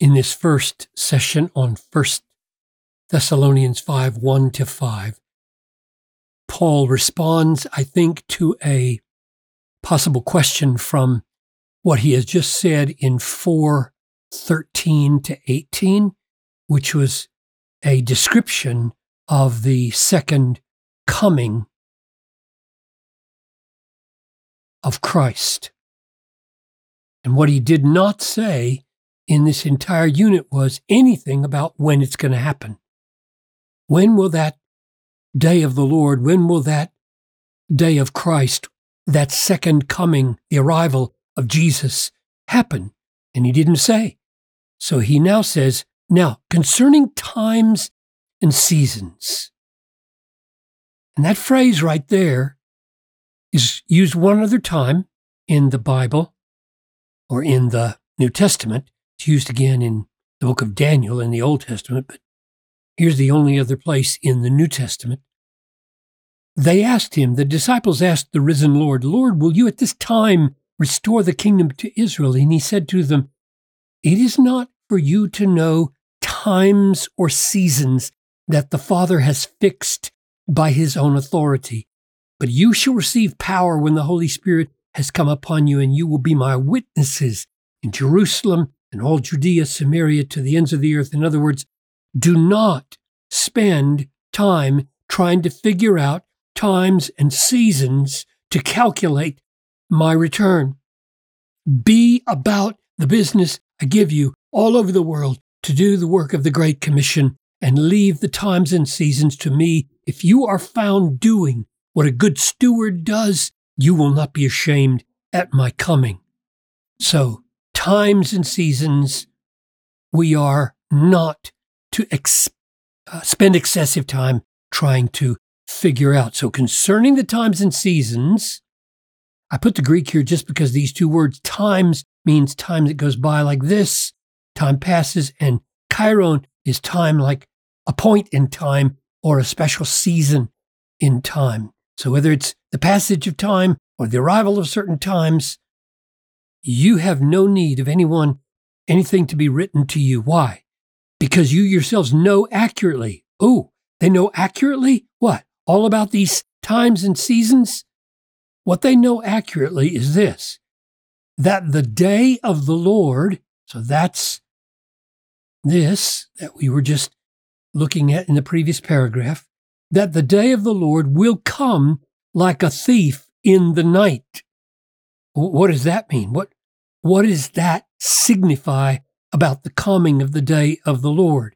in this first session on 1 Thessalonians 5 1 to 5. Paul responds, I think, to a possible question from what he has just said in 4 13 to 18, which was a description of the second coming of Christ. And what he did not say in this entire unit was anything about when it's going to happen. When will that day of the Lord, when will that day of Christ, that second coming, the arrival of Jesus happen? And he didn't say. So he now says, now concerning times and seasons. And that phrase right there is used one other time in the Bible or in the New Testament. It's used again in the book of Daniel in the Old Testament, but here's the only other place in the New Testament. They asked him, the disciples asked the risen Lord, Lord, will you at this time restore the kingdom to Israel? And he said to them, It is not for you to know times or seasons that the Father has fixed by his own authority. But you shall receive power when the Holy Spirit has come upon you, and you will be my witnesses in Jerusalem and all Judea, Samaria, to the ends of the earth. In other words, do not spend time trying to figure out times and seasons to calculate my return. Be about the business I give you all over the world to do the work of the Great Commission and leave the times and seasons to me. If you are found doing what a good steward does, you will not be ashamed at my coming. So, times and seasons, we are not to ex- uh, spend excessive time trying to figure out. So, concerning the times and seasons, I put the Greek here just because these two words, times means time that goes by like this, time passes, and kairon is time like a point in time or a special season in time. So whether it's the passage of time or the arrival of certain times, you have no need of anyone, anything to be written to you. Why? Because you yourselves know accurately. Oh, they know accurately what? All about these times and seasons? What they know accurately is this that the day of the Lord, so that's this that we were just looking at in the previous paragraph, that the day of the Lord will come like a thief in the night. What does that mean? What, what does that signify about the coming of the day of the Lord?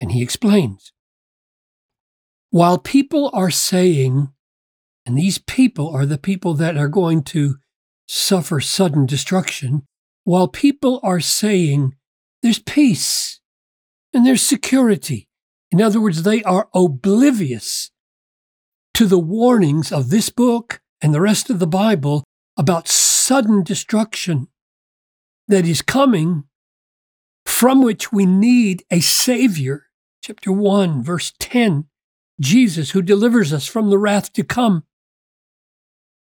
And he explains. While people are saying, and these people are the people that are going to suffer sudden destruction, while people are saying, there's peace, and there's security. In other words, they are oblivious to the warnings of this book and the rest of the Bible about sudden destruction that is coming, from which we need a Savior. Chapter 1, verse 10 Jesus, who delivers us from the wrath to come.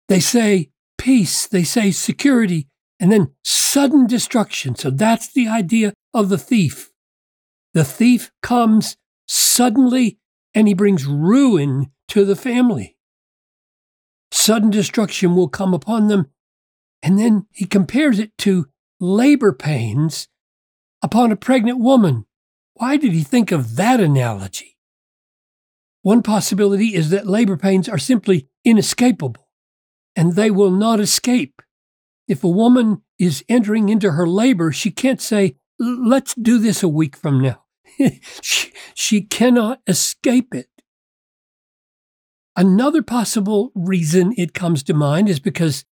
They say peace, they say security, and then sudden destruction. So that's the idea of the thief. The thief comes suddenly and he brings ruin to the family. Sudden destruction will come upon them. And then he compares it to labor pains upon a pregnant woman. Why did he think of that analogy? One possibility is that labor pains are simply inescapable and they will not escape. If a woman is entering into her labor, she can't say, let's do this a week from now. she, she cannot escape it. Another possible reason it comes to mind is because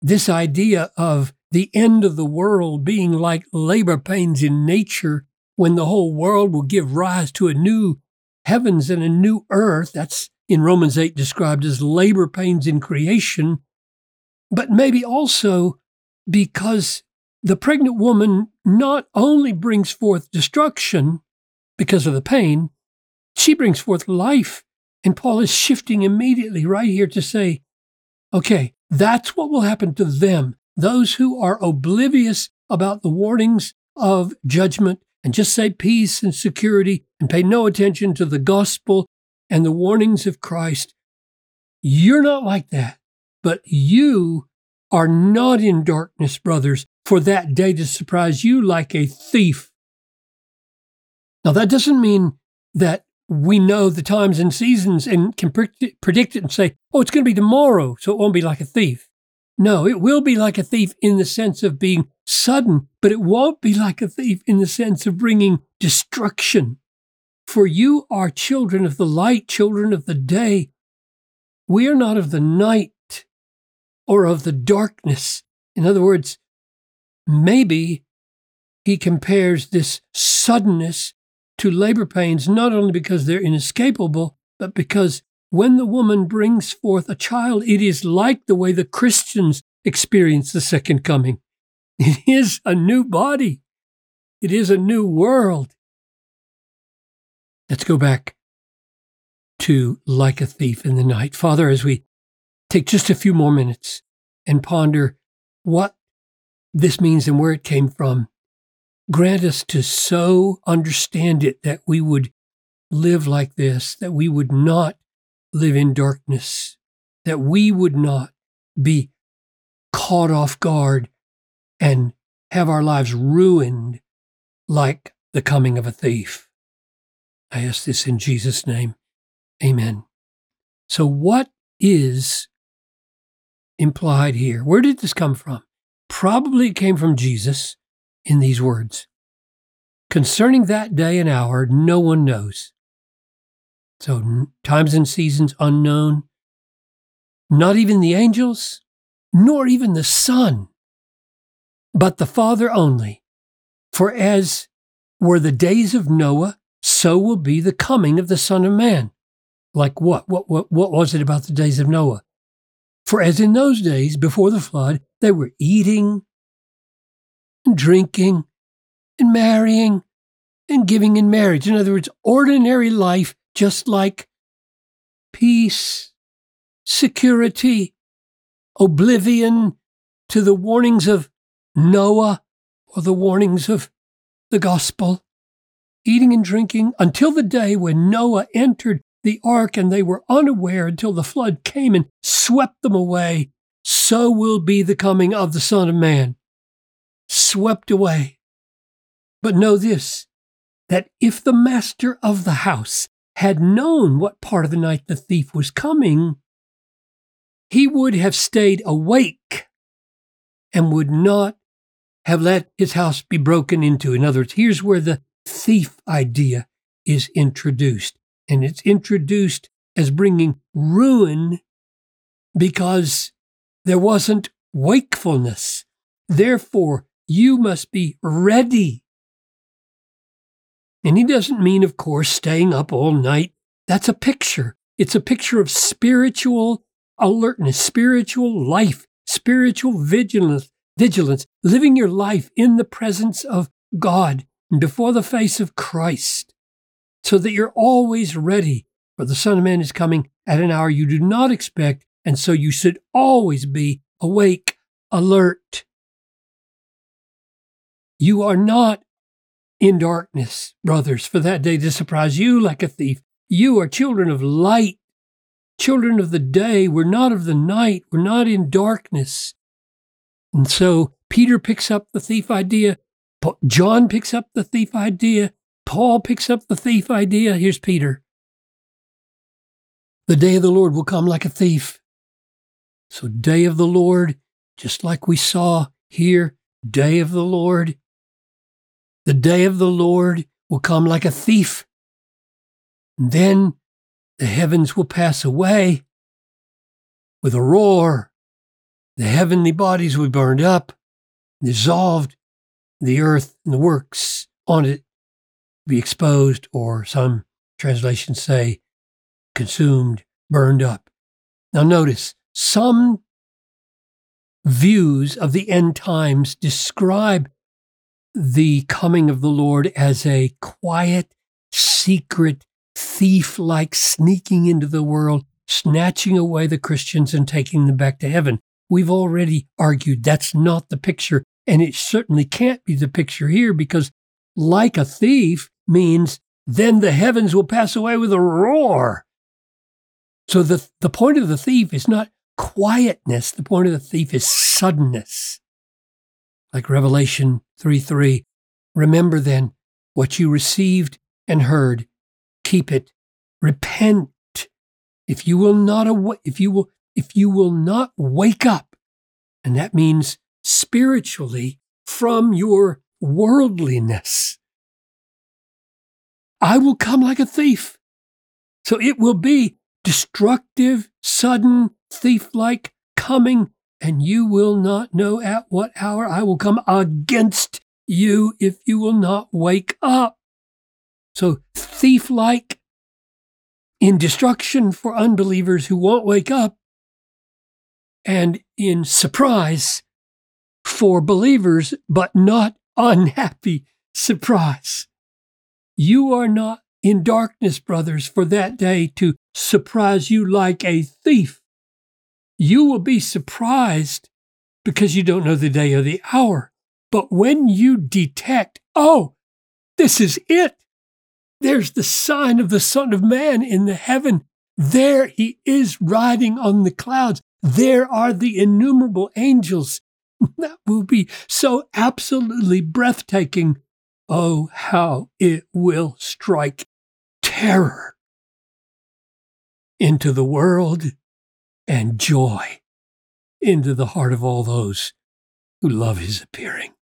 this idea of the end of the world being like labor pains in nature when the whole world will give rise to a new heavens and a new earth. That's in Romans 8 described as labor pains in creation. But maybe also because the pregnant woman not only brings forth destruction because of the pain, she brings forth life. And Paul is shifting immediately right here to say, okay, that's what will happen to them, those who are oblivious about the warnings of judgment and just say peace and security and pay no attention to the gospel and the warnings of Christ. You're not like that, but you are not in darkness, brothers, for that day to surprise you like a thief. Now, that doesn't mean that we know the times and seasons and can predict it and say, oh, it's going to be tomorrow, so it won't be like a thief. No, it will be like a thief in the sense of being sudden, but it won't be like a thief in the sense of bringing destruction. For you are children of the light, children of the day. We are not of the night or of the darkness. In other words, maybe he compares this suddenness to labor pains not only because they're inescapable, but because when the woman brings forth a child, it is like the way the Christians experience the second coming. It is a new body, it is a new world. Let's go back to like a thief in the night. Father, as we take just a few more minutes and ponder what this means and where it came from, grant us to so understand it that we would live like this, that we would not live in darkness, that we would not be caught off guard and have our lives ruined like the coming of a thief. I ask this in Jesus' name. Amen. So, what is implied here? Where did this come from? Probably it came from Jesus in these words Concerning that day and hour, no one knows. So, times and seasons unknown, not even the angels, nor even the Son, but the Father only. For as were the days of Noah, so will be the coming of the Son of Man. Like what? What, what, what was it about the days of Noah? For as in those days before the flood, they were eating and drinking and marrying and giving in marriage. In other words, ordinary life, just like peace, security, oblivion to the warnings of Noah or the warnings of the gospel, eating and drinking until the day when Noah entered the ark and they were unaware until the flood came and swept them away. So will be the coming of the Son of Man. Swept away. But know this that if the master of the house had known what part of the night the thief was coming, he would have stayed awake and would not have let his house be broken into. In other words, here's where the thief idea is introduced. And it's introduced as bringing ruin because there wasn't wakefulness. Therefore, you must be ready and he doesn't mean, of course, staying up all night. That's a picture. It's a picture of spiritual alertness, spiritual life, spiritual vigilance, vigilance, living your life in the presence of God and before the face of Christ, so that you're always ready. For the Son of Man is coming at an hour you do not expect, and so you should always be awake, alert. You are not in darkness, brothers, for that day to surprise you like a thief. You are children of light, children of the day. We're not of the night. We're not in darkness. And so Peter picks up the thief idea. John picks up the thief idea. Paul picks up the thief idea. Here's Peter. The day of the Lord will come like a thief. So, day of the Lord, just like we saw here, day of the Lord the day of the Lord will come like a thief. And then the heavens will pass away with a roar. The heavenly bodies will be burned up, dissolved, the earth and the works on it be exposed, or some translations say consumed, burned up. Now, notice some views of the end times describe the coming of the Lord as a quiet, secret, thief like sneaking into the world, snatching away the Christians and taking them back to heaven. We've already argued that's not the picture And it certainly can't be the picture here because, like a thief, means then the heavens will pass away with a roar. So the, the point of the thief is not quietness, the point of the thief is suddenness. Like Revelation 3 3. Remember then what you received and heard, keep it. Repent. If you will not aw- if you will if you will not wake up, and that means spiritually from your worldliness, I will come like a thief. So it will be destructive, sudden, thief like coming, and you will not know at what hour I will come against you if you will not wake up. So, thief like in destruction for unbelievers who won't wake up, and in surprise for believers, but not unhappy surprise. You are not in darkness, brothers, for that day to surprise you like a thief. You will be surprised because you don't know the day or the hour. But when you detect, oh, this is it, there's the sign of the Son of Man in the heaven. There he is riding on the clouds. There are the innumerable angels. That will be so absolutely breathtaking. Oh, how it will strike terror into the world and joy into the heart of all those who love his appearing.